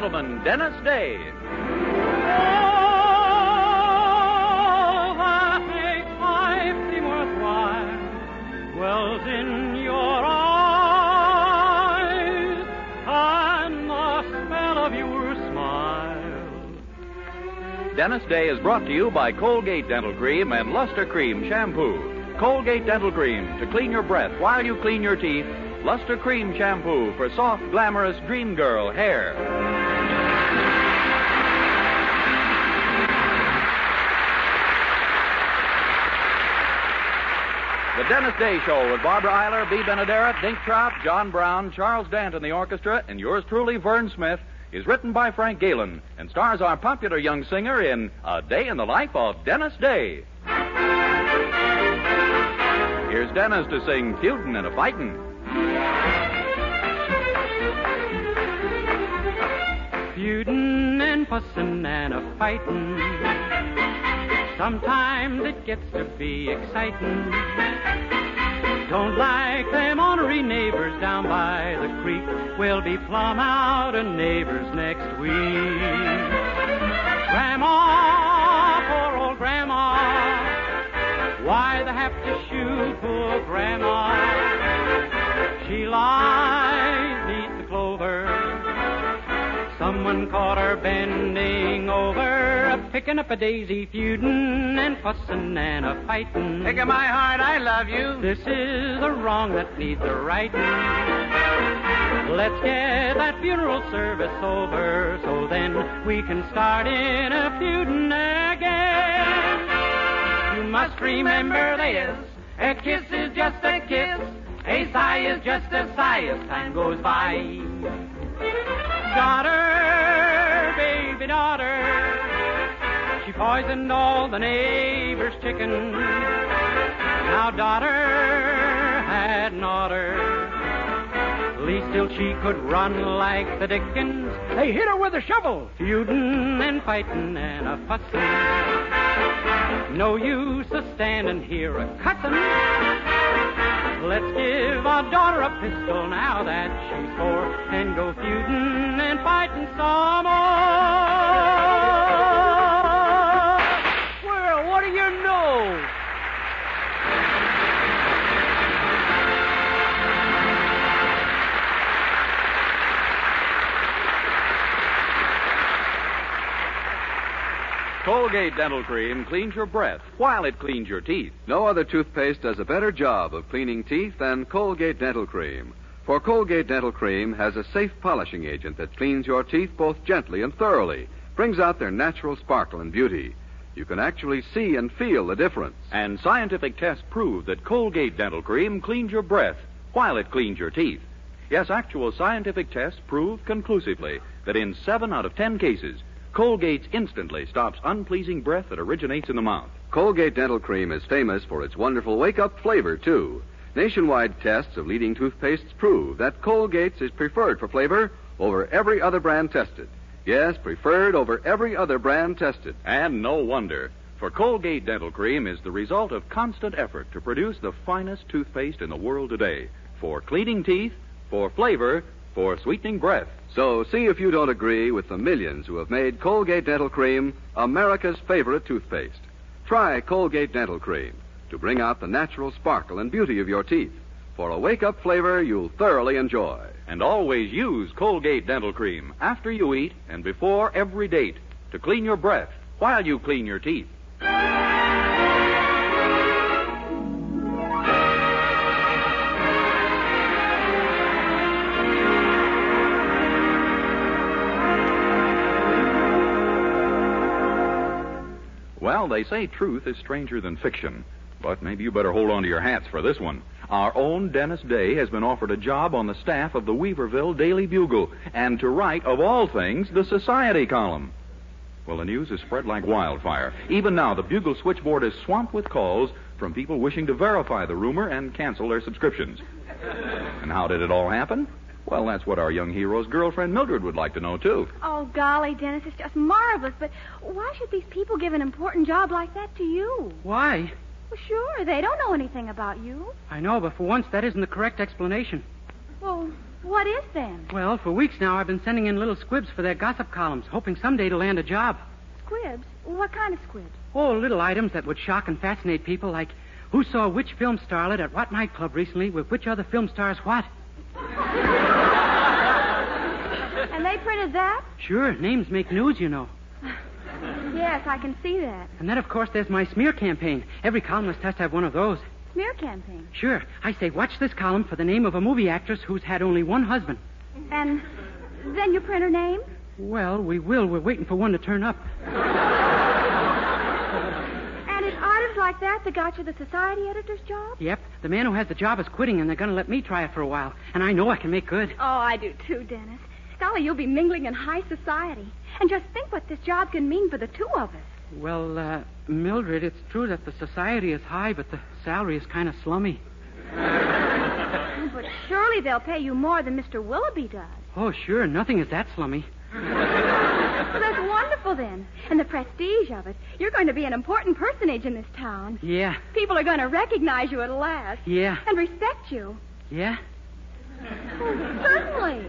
gentlemen, Dennis Day. All that makes life seem worthwhile dwells in your eyes and the smell of your smile. Dennis Day is brought to you by Colgate Dental Cream and Luster Cream Shampoo. Colgate Dental Cream to clean your breath while you clean your teeth. Luster Cream Shampoo for soft, glamorous dream girl hair. Dennis Day Show with Barbara Eiler, Bea Benaderet, Dink Trout, John Brown, Charles Dant in the orchestra, and yours truly, Vern Smith, is written by Frank Galen and stars our popular young singer in A Day in the Life of Dennis Day. Here's Dennis to sing Feudin' and a Fightin'. Feuding and fussing and a fighting. Sometimes it gets to be exciting. Don't like them ornery neighbors down by the creek. We'll be plumb out of neighbors next week. Grandma, poor old grandma. Why they have to shoot poor grandma? She lies Caught her bending over, a picking up a daisy, feuding and fussing and a fighting. Pick of my heart, I love you. This is the wrong that needs a right. Let's get that funeral service over, so then we can start in a feuding again. You must remember this: a kiss is just a kiss, a sigh is just a sigh as time goes by. Daughter, baby daughter, she poisoned all the neighbors' chickens. Now daughter had an order. Least till she could run like the Dickens. They hit her with a shovel, feuding and fighting and a fussing. No use a standing here a cussin'. Let's give our daughter a pistol now that she's four and go feuding and fighting some more. Colgate Dental Cream cleans your breath while it cleans your teeth. No other toothpaste does a better job of cleaning teeth than Colgate Dental Cream. For Colgate Dental Cream has a safe polishing agent that cleans your teeth both gently and thoroughly, brings out their natural sparkle and beauty. You can actually see and feel the difference. And scientific tests prove that Colgate Dental Cream cleans your breath while it cleans your teeth. Yes, actual scientific tests prove conclusively that in seven out of ten cases, Colgate instantly stops unpleasing breath that originates in the mouth. Colgate Dental Cream is famous for its wonderful wake up flavor, too. Nationwide tests of leading toothpastes prove that Colgate's is preferred for flavor over every other brand tested. Yes, preferred over every other brand tested. And no wonder, for Colgate Dental Cream is the result of constant effort to produce the finest toothpaste in the world today for cleaning teeth, for flavor, for sweetening breath. So see if you don't agree with the millions who have made Colgate Dental Cream America's favorite toothpaste. Try Colgate Dental Cream to bring out the natural sparkle and beauty of your teeth. For a wake up flavor you'll thoroughly enjoy. And always use Colgate Dental Cream after you eat and before every date to clean your breath while you clean your teeth. Well, they say truth is stranger than fiction. But maybe you better hold on to your hats for this one. Our own Dennis Day has been offered a job on the staff of the Weaverville Daily Bugle and to write, of all things, the society column. Well, the news has spread like wildfire. Even now, the Bugle switchboard is swamped with calls from people wishing to verify the rumor and cancel their subscriptions. and how did it all happen? Well, that's what our young hero's girlfriend Mildred would like to know, too. Oh, golly, Dennis, it's just marvelous. But why should these people give an important job like that to you? Why? Well, sure, they don't know anything about you. I know, but for once, that isn't the correct explanation. Well, What is then? Well, for weeks now, I've been sending in little squibs for their gossip columns, hoping someday to land a job. Squibs? What kind of squibs? Oh, little items that would shock and fascinate people, like who saw which film starlet at what nightclub recently with which other film stars what. And they printed that? Sure, names make news, you know. Yes, I can see that. And then, of course, there's my smear campaign. Every columnist has to have one of those. Smear campaign. Sure. I say, watch this column for the name of a movie actress who's had only one husband. And then you print her name? Well, we will. We're waiting for one to turn up. And it's items like that that got you the society editor's job? Yep. The man who has the job is quitting, and they're going to let me try it for a while. And I know I can make good. Oh, I do too, Dennis. Golly, you'll be mingling in high society. And just think what this job can mean for the two of us. Well, uh, Mildred, it's true that the society is high, but the salary is kind of slummy. But surely they'll pay you more than Mr. Willoughby does. Oh, sure. Nothing is that slummy. Well, that's wonderful then. And the prestige of it. You're going to be an important personage in this town. Yeah. People are going to recognize you at last. Yeah. And respect you. Yeah? Oh, certainly.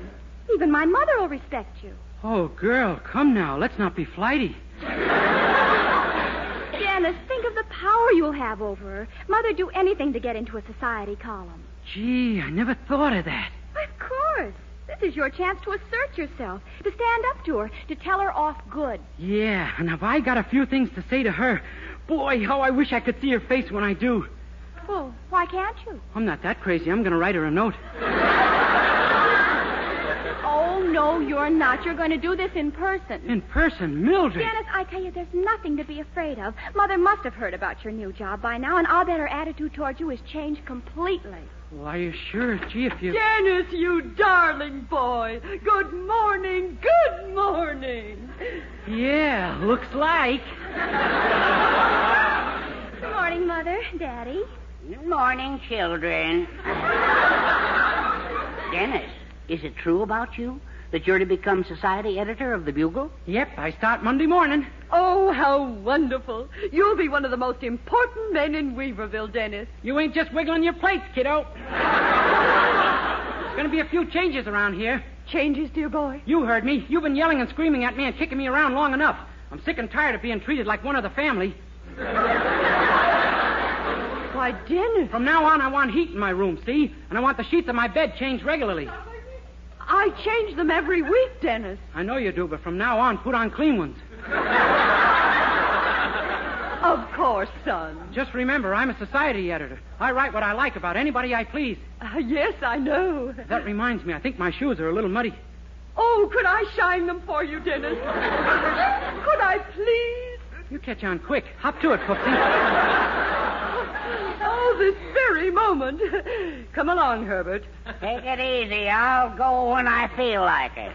Even my mother will respect you. Oh, girl, come now. Let's not be flighty. Dennis, think of the power you'll have over her. Mother'd do anything to get into a society column. Gee, I never thought of that. Of course. This is your chance to assert yourself, to stand up to her, to tell her off good. Yeah, and have I got a few things to say to her? Boy, how I wish I could see her face when I do. Well, why can't you? I'm not that crazy. I'm going to write her a note. Oh, no, you're not. You're going to do this in person. In person, Mildred. Dennis, I tell you, there's nothing to be afraid of. Mother must have heard about your new job by now, and I'll bet her attitude toward you has changed completely. Well, are you sure? Gee, if you. Dennis, you darling boy. Good morning, good morning. Yeah, looks like. Good morning, Mother, Daddy. Good morning, children. Dennis, is it true about you that you're to become society editor of the Bugle? Yep, I start Monday morning. Oh, how wonderful. You'll be one of the most important men in Weaverville, Dennis. You ain't just wiggling your plates, kiddo. There's going to be a few changes around here. Changes, dear boy. You heard me. You've been yelling and screaming at me and kicking me around long enough. I'm sick and tired of being treated like one of the family. Why, Dennis, From now on, I want heat in my room, see? And I want the sheets of my bed changed regularly. I change them every week, Dennis. I know you do, but from now on, put on clean ones. Of course, son. Just remember, I'm a society editor. I write what I like about anybody I please. Uh, yes, I know. That reminds me, I think my shoes are a little muddy. Oh, could I shine them for you, Dennis? could I please? You catch on quick. Hop to it, Footsie. This very moment. Come along, Herbert. Take it easy. I'll go when I feel like it.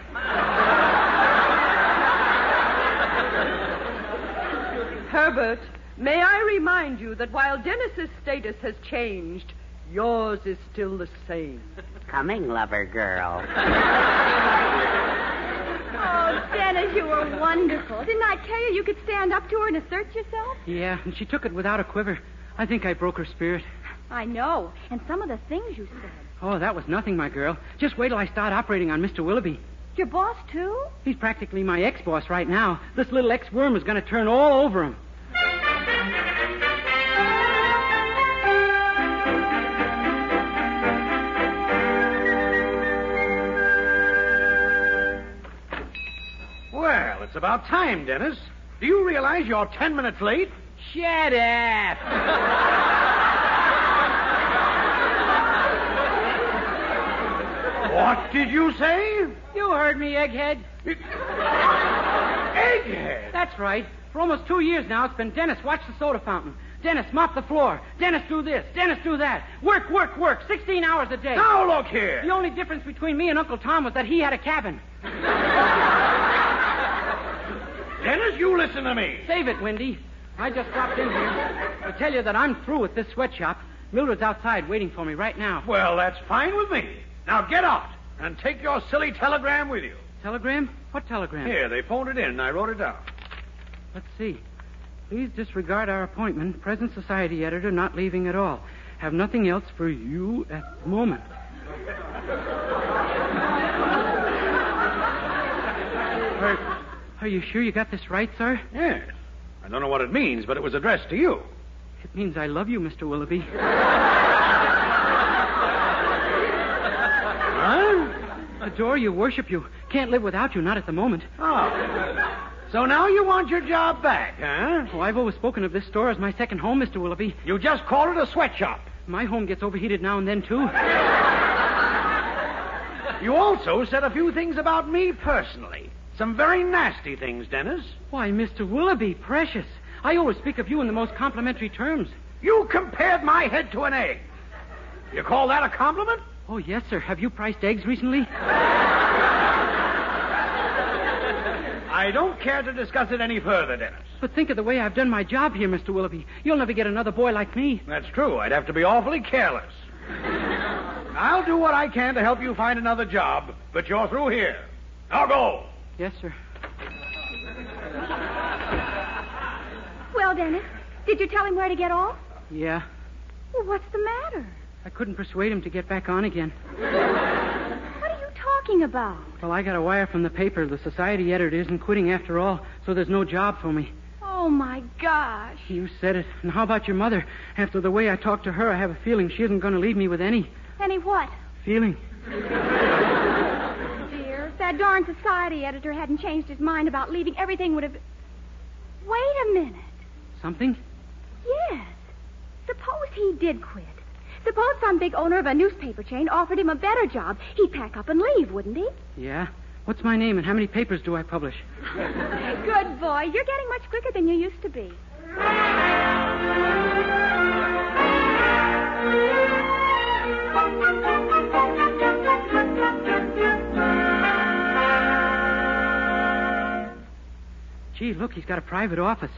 Herbert, may I remind you that while Dennis's status has changed, yours is still the same. Coming, lover girl. Oh, Dennis, you were wonderful. Didn't I tell you you could stand up to her and assert yourself? Yeah, and she took it without a quiver. I think I broke her spirit. I know. And some of the things you said. Oh, that was nothing, my girl. Just wait till I start operating on Mr. Willoughby. Your boss, too? He's practically my ex-boss right now. This little ex-worm is going to turn all over him. Well, it's about time, Dennis. Do you realize you're ten minutes late? Shut up! What did you say? You heard me, egghead. Egghead. That's right. For almost two years now, it's been Dennis, watch the soda fountain. Dennis, mop the floor. Dennis, do this. Dennis, do that. Work, work, work. 16 hours a day. Now look here. The only difference between me and Uncle Tom was that he had a cabin. Dennis, you listen to me. Save it, Wendy. I just dropped in here to tell you that I'm through with this sweatshop. Mildred's outside waiting for me right now. Well, that's fine with me. Now get out and take your silly telegram with you. Telegram? What telegram? Here, they phoned it in and I wrote it down. Let's see. Please disregard our appointment. Present society editor not leaving at all. Have nothing else for you at the moment. are, are you sure you got this right, sir? Yes. I don't know what it means, but it was addressed to you. It means I love you, Mr. Willoughby. Huh? Adore you, worship you. Can't live without you, not at the moment. Oh. So now you want your job back, huh? Oh, I've always spoken of this store as my second home, Mr. Willoughby. You just call it a sweatshop. My home gets overheated now and then, too. You also said a few things about me personally. Some very nasty things, Dennis. Why, Mr. Willoughby, precious. I always speak of you in the most complimentary terms. You compared my head to an egg. You call that a compliment? Oh, yes, sir. Have you priced eggs recently? I don't care to discuss it any further, Dennis. But think of the way I've done my job here, Mr. Willoughby. You'll never get another boy like me. That's true. I'd have to be awfully careless. I'll do what I can to help you find another job, but you're through here. Now go. Yes, sir. Well, Dennis, did you tell him where to get off? Yeah. Well, what's the matter? I couldn't persuade him to get back on again. What are you talking about? Well, I got a wire from the paper. The society editor isn't quitting after all, so there's no job for me. Oh, my gosh. You said it. And how about your mother? After the way I talked to her, I have a feeling she isn't going to leave me with any Any what? feeling. Dear, if that darn society editor hadn't changed his mind about leaving, everything would have. Wait a minute. Something? Yes. Suppose he did quit. Suppose some big owner of a newspaper chain offered him a better job. He'd pack up and leave, wouldn't he? Yeah. What's my name and how many papers do I publish? Good boy. You're getting much quicker than you used to be. Gee, look, he's got a private office.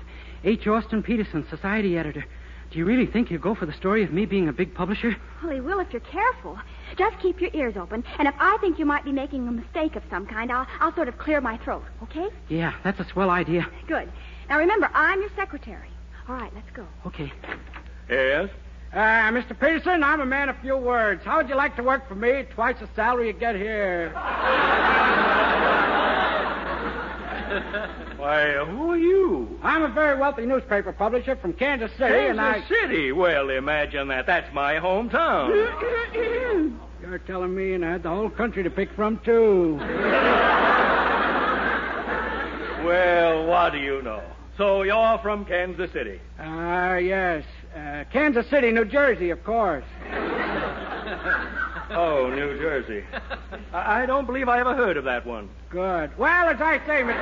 H. Austin Peterson, society editor. Do you really think he'll go for the story of me being a big publisher? Well, he will if you're careful. Just keep your ears open, and if I think you might be making a mistake of some kind, I'll, I'll sort of clear my throat, okay? Yeah, that's a swell idea. Good. Now remember, I'm your secretary. All right, let's go. Okay. Yes? Uh, Mr. Peterson, I'm a man of few words. How would you like to work for me? Twice the salary you get here. Why, who are you? I'm a very wealthy newspaper publisher from Kansas City, and I. Kansas City. Well, imagine that. That's my hometown. You're telling me, and I had the whole country to pick from, too. well, what do you know? So you're from Kansas City. Ah, yes. Uh, Kansas City, New Jersey, of course. Oh, New Jersey. I I don't believe I ever heard of that one. Good. Well, as I say, Mr.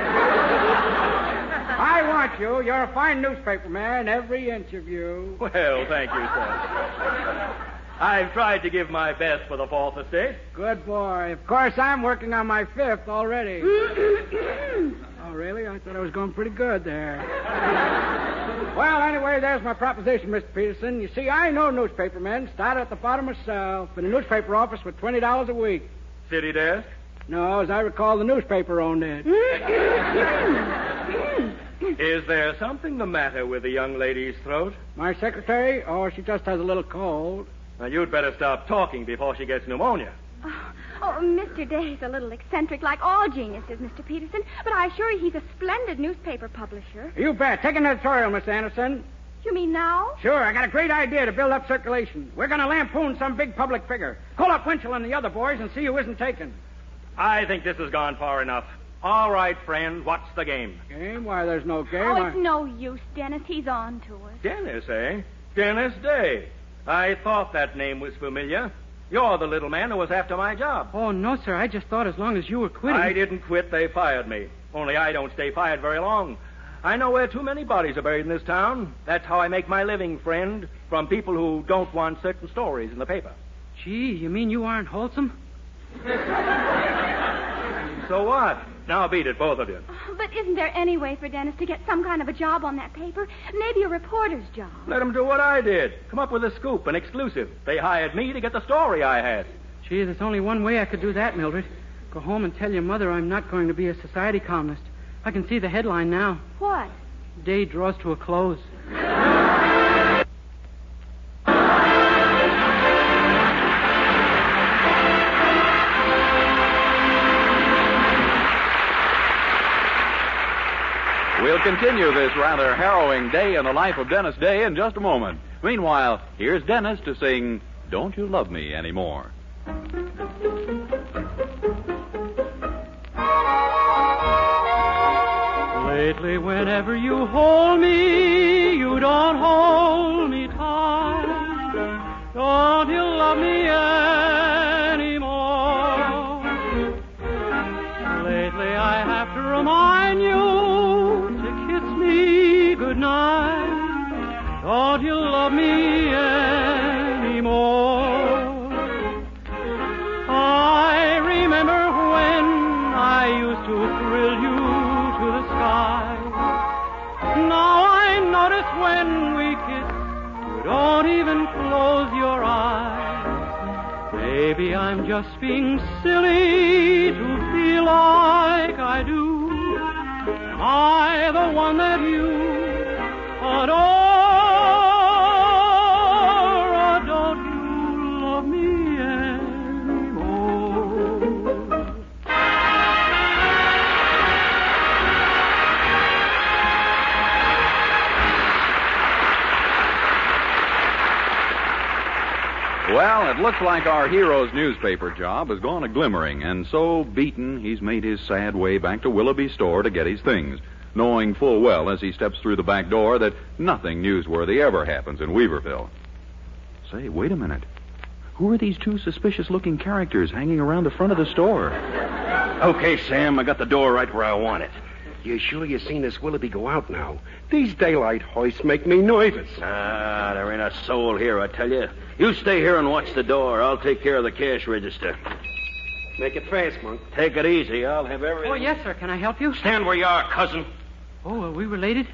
I want you. You're a fine newspaper man, every inch of you. Well, thank you, sir. I've tried to give my best for the Fourth Estate. Good boy. Of course, I'm working on my fifth already. oh, really? I thought I was going pretty good there. well, anyway, there's my proposition, Mr. Peterson. You see, I know newspaper men. Started at the bottom myself in a newspaper office with twenty dollars a week. City desk? No, as I recall, the newspaper owned it. Is there something the matter with the young lady's throat? my secretary? Oh, she just has a little cold. Now, you'd better stop talking before she gets pneumonia. Oh, oh, Mr. Day's a little eccentric, like all geniuses, Mr. Peterson, but I assure you he's a splendid newspaper publisher. You bet. Take an editorial, Miss Anderson. You mean now? Sure, I got a great idea to build up circulation. We're going to lampoon some big public figure. Call up Winchell and the other boys and see who isn't taken. I think this has gone far enough. All right, friend, what's the game? Game? Why, there's no game. Oh, I- it's no use, Dennis. He's on to us. Dennis, eh? Dennis Day. I thought that name was familiar. You're the little man who was after my job. Oh, no, sir. I just thought as long as you were quitting. I didn't quit, they fired me. Only I don't stay fired very long. I know where too many bodies are buried in this town. That's how I make my living, friend, from people who don't want certain stories in the paper. Gee, you mean you aren't wholesome? So what? Now beat it, both of you. Oh, But isn't there any way for Dennis to get some kind of a job on that paper? Maybe a reporter's job. Let him do what I did. Come up with a scoop, an exclusive. They hired me to get the story I had. Gee, there's only one way I could do that, Mildred. Go home and tell your mother I'm not going to be a society columnist. I can see the headline now. What? Day draws to a close. We'll continue this rather harrowing day in the life of Dennis Day in just a moment. Meanwhile, here's Dennis to sing Don't You Love Me Anymore. Lately, whenever you hold me, you don't hold me tight. Don't you love me Well, it looks like our hero's newspaper job has gone a glimmering, and so beaten, he's made his sad way back to Willoughby's store to get his things, knowing full well as he steps through the back door that nothing newsworthy ever happens in Weaverville. Say, wait a minute. Who are these two suspicious looking characters hanging around the front of the store? Okay, Sam, I got the door right where I want it. You sure you seen this Willoughby go out now? These daylight hoists make me nervous. Ah, there ain't a soul here, I tell you. You stay here and watch the door. I'll take care of the cash register. Make it fast, Monk. Take it easy. I'll have everything. Oh, yes, sir. Can I help you? Stand where you are, cousin. Oh, are we related?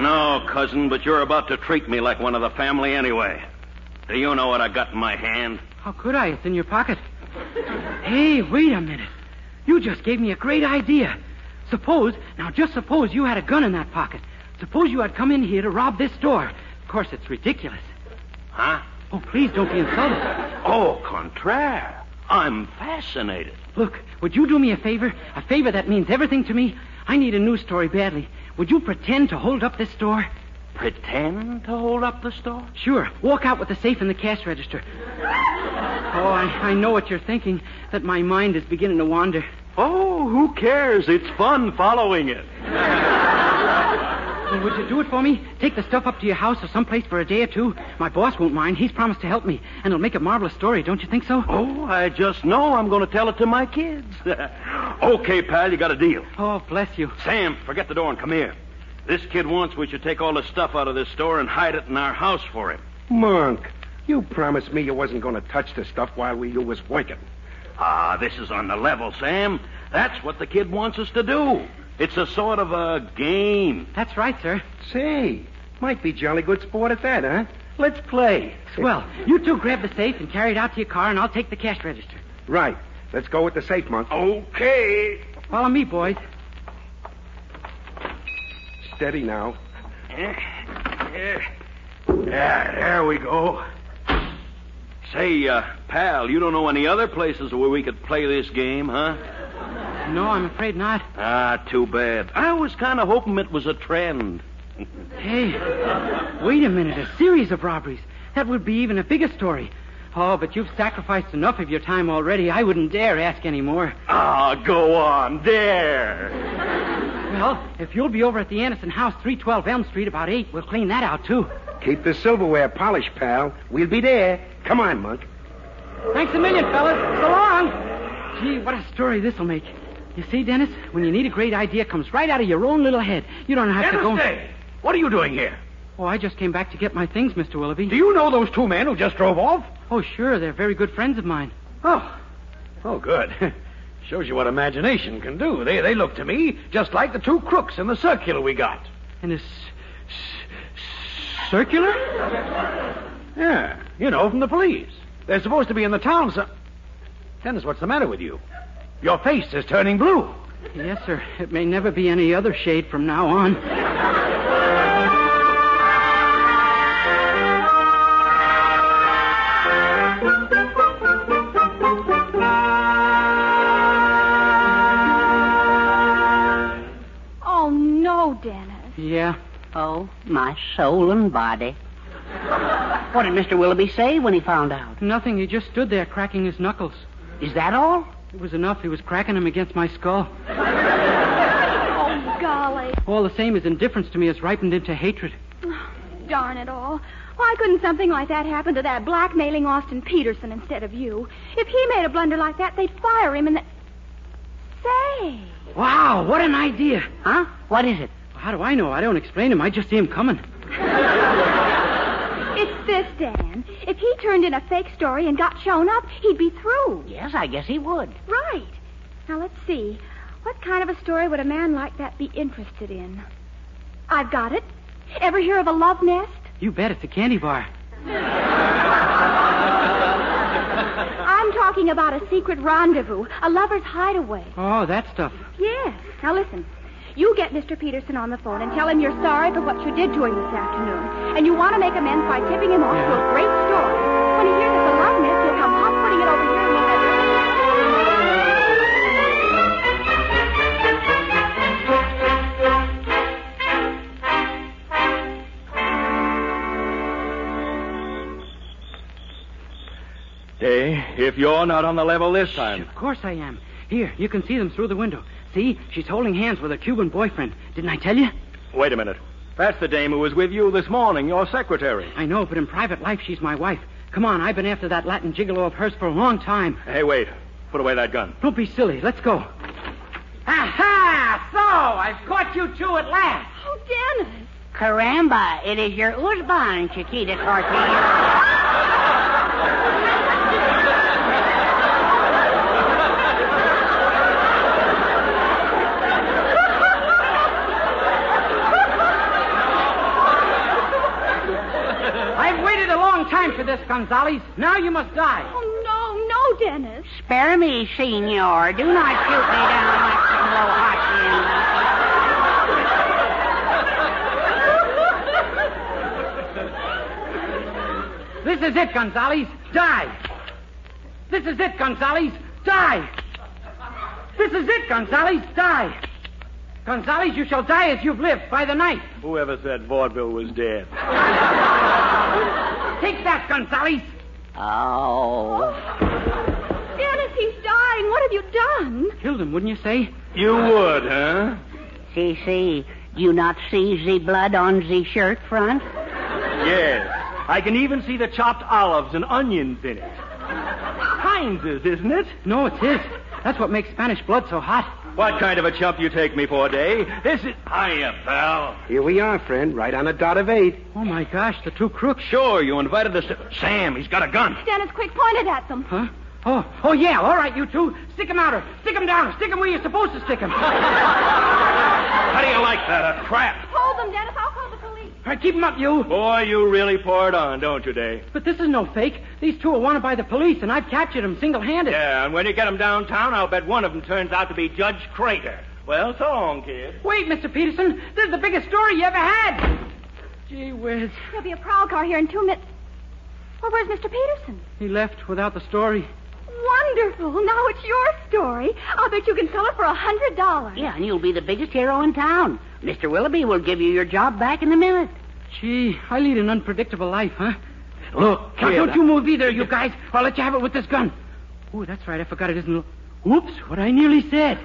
No, cousin, but you're about to treat me like one of the family anyway. Do you know what I got in my hand? How could I? It's in your pocket. Hey, wait a minute. You just gave me a great idea. Suppose, now just suppose you had a gun in that pocket. Suppose you had come in here to rob this store. Of course, it's ridiculous. Huh? Oh, please don't be insulted. Oh, contraire. I'm fascinated. Look, would you do me a favor? A favor that means everything to me? I need a news story badly. Would you pretend to hold up this store? Pretend to hold up the store? Sure. Walk out with the safe and the cash register. Oh, I, I know what you're thinking, that my mind is beginning to wander. Oh, who cares? It's fun following it. Well, would you do it for me? Take the stuff up to your house or someplace for a day or two? My boss won't mind. He's promised to help me, and it'll make a marvelous story, don't you think so? Oh, I just know I'm going to tell it to my kids. okay, pal, you got a deal. Oh, bless you. Sam, forget the door and come here. This kid wants we should take all the stuff out of this store and hide it in our house for him. Monk, you promised me you wasn't going to touch the stuff while we, you was working. Ah, this is on the level, Sam. That's what the kid wants us to do. It's a sort of a game. That's right, sir. Say, might be jolly good sport at that, huh? Let's play. Well, You two grab the safe and carry it out to your car, and I'll take the cash register. Right. Let's go with the safe, Monk. Okay. Follow me, boys. Steady now. Yeah, there we go. Say, uh, pal, you don't know any other places where we could play this game, huh? No, I'm afraid not. Ah, too bad. I was kind of hoping it was a trend. Hey, wait a minute. A series of robberies. That would be even a bigger story. Oh, but you've sacrificed enough of your time already. I wouldn't dare ask any more. Ah, go on. There. Well, if you'll be over at the Anderson House, 312 Elm Street, about 8, we'll clean that out, too. Keep the silverware polished, pal. We'll be there. Come on, Monk. Thanks a million, fellas. So long. Gee, what a story this'll make. You see, Dennis, when you need a great idea, it comes right out of your own little head. You don't have to go. Day, what are you doing here? Oh, I just came back to get my things, Mr. Willoughby. Do you know those two men who just drove off? Oh, sure. They're very good friends of mine. Oh. Oh, good. Shows you what imagination can do. They, they look to me just like the two crooks in the circular we got. In this circular? Yeah, you know, from the police. They're supposed to be in the town, so. Dennis, what's the matter with you? Your face is turning blue. Yes, sir. It may never be any other shade from now on. Yeah. Oh, my soul and body. What did Mr. Willoughby say when he found out? Nothing. He just stood there cracking his knuckles. Is that all? It was enough. He was cracking them against my skull. Oh, golly. All the same, his indifference to me has ripened into hatred. Oh, Darn it all. Why couldn't something like that happen to that blackmailing Austin Peterson instead of you? If he made a blunder like that, they'd fire him and then. Say. Wow, what an idea. Huh? What is it? How do I know? I don't explain him. I just see him coming. It's this, Dan. If he turned in a fake story and got shown up, he'd be through. Yes, I guess he would. Right. Now, let's see. What kind of a story would a man like that be interested in? I've got it. Ever hear of a love nest? You bet it's a candy bar. I'm talking about a secret rendezvous, a lover's hideaway. Oh, that stuff. Yes. Now listen. You get Mr. Peterson on the phone and tell him you're sorry for what you did to him this afternoon. And you want to make amends by tipping him off to a great story. When he hears it's a love nest, he'll come hot putting it over here and we'll have Hey, if you're not on the level this time. Of course I am. Here, you can see them through the window. See? She's holding hands with her Cuban boyfriend. Didn't I tell you? Wait a minute. That's the dame who was with you this morning, your secretary. I know, but in private life, she's my wife. Come on, I've been after that Latin gigolo of hers for a long time. Hey, wait. Put away that gun. Don't be silly. Let's go. Aha! So, I've caught you two at last. Oh, Dennis. Caramba, it is your Uzban, Chiquita Cortez. I've waited a long this, Gonzales. Now you must die. Oh, no, no, Dennis. Spare me, senor. Do not shoot me down like some low This is it, Gonzales. Die. This is it, Gonzales. Die. This is it, Gonzales. Die. Gonzales, you shall die as you've lived by the knife. Whoever said vaudeville was dead? Take that, Gonzales. Oh. Dennis, he's dying. What have you done? Killed him, wouldn't you say? You would, huh? See, see. Do you not see the blood on the shirt front? Yes. I can even see the chopped olives and onions in it. Heinz's, isn't it? No, it's his. That's what makes Spanish blood so hot. What kind of a chump you take me for, Day? This is... Hiya, pal. Here we are, friend, right on a dot of eight. Oh, my gosh, the two crooks. Sure, you invited the... Sam, he's got a gun. Dennis, quick, point it at them. Huh? Oh, oh, yeah. All right, you two. Stick him out. Or stick him down. Stick him where you're supposed to stick him. How do you like that? A trap? Hold them, Dennis. I'll call the police. All right, keep him up, you. Boy, you really pour it on, don't you, Dave? But this is no fake. These two are wanted by the police, and I've captured them single-handed. Yeah, and when you get them downtown, I'll bet one of them turns out to be Judge Crater. Well, so long, kid. Wait, Mr. Peterson. This is the biggest story you ever had. Gee whiz. There'll be a prowl car here in two minutes. Well, where's Mr. Peterson? He left without the story. Wonderful. Now it's your story. I'll bet you can sell it for a hundred dollars. Yeah, and you'll be the biggest hero in town. Mr. Willoughby will give you your job back in a minute. Gee, I lead an unpredictable life, huh? Look, now, don't you move either, you guys. I'll let you have it with this gun. Oh, that's right. I forgot it isn't. Whoops, what I nearly said.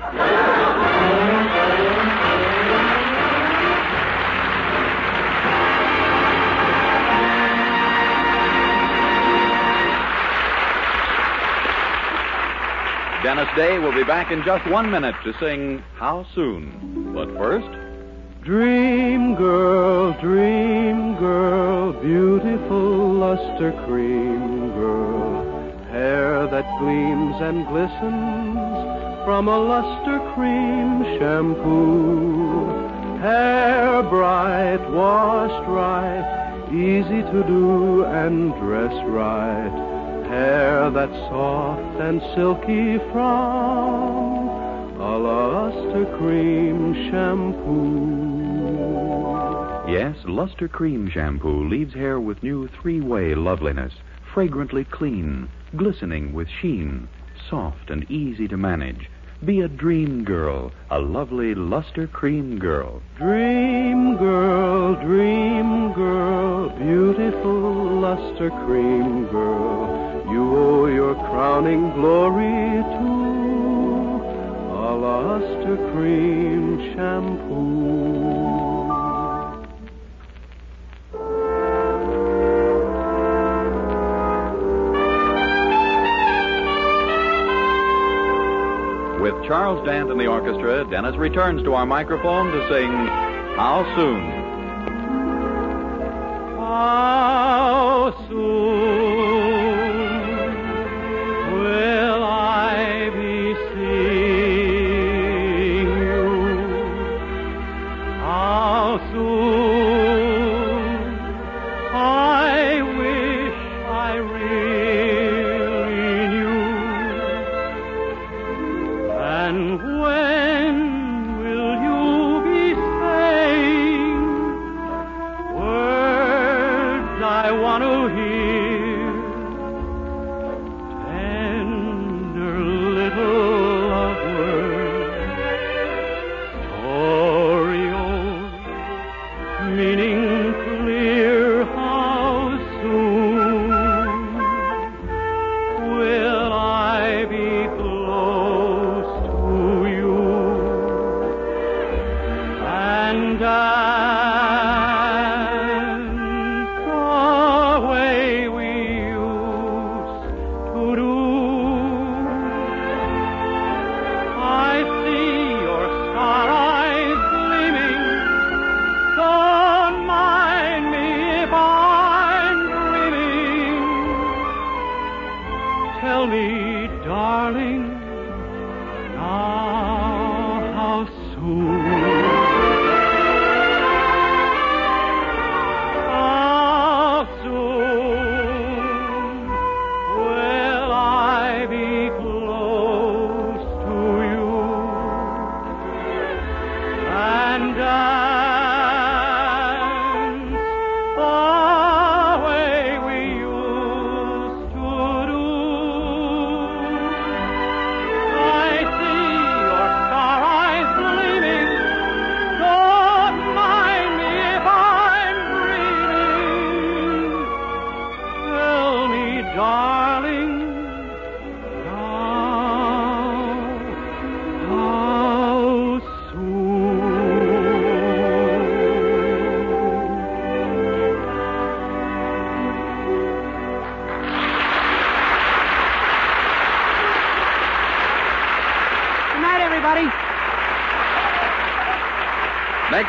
Dennis Day will be back in just one minute to sing How Soon. But first, Dream girl, dream girl, beautiful luster cream girl, hair that gleams and glistens from a luster cream shampoo. Hair bright, washed right, easy to do and dress right. Hair that's soft and silky from a luster cream shampoo. Yes, Luster Cream Shampoo leaves hair with new three way loveliness, fragrantly clean, glistening with sheen, soft and easy to manage. Be a dream girl, a lovely luster cream girl. Dream girl, dream girl, beautiful luster cream girl, you owe your crowning glory to a luster cream shampoo. Charles Dant and the orchestra, Dennis returns to our microphone to sing How Soon? How soon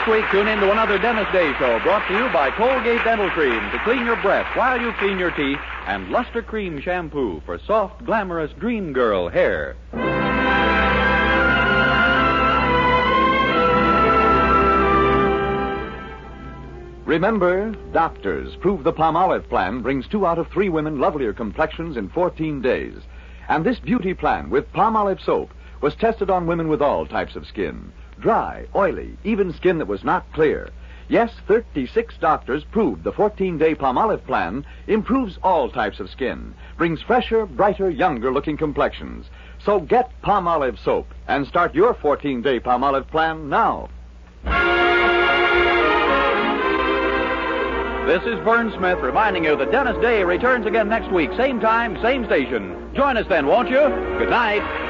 Next week, tune in to another Dennis Day Show brought to you by Colgate Dental Cream to clean your breath while you clean your teeth and Luster Cream Shampoo for soft, glamorous dream girl hair. Remember, doctors prove the Palmolive plan brings two out of three women lovelier complexions in 14 days. And this beauty plan with Palmolive soap was tested on women with all types of skin dry, oily, even skin that was not clear. Yes, 36 doctors proved the 14 day Palmolive plan improves all types of skin, brings fresher, brighter, younger looking complexions. So get Palmolive soap and start your 14 day Palmolive plan now. This is Vern Smith reminding you that Dennis Day returns again next week, same time, same station. Join us then, won't you? Good night.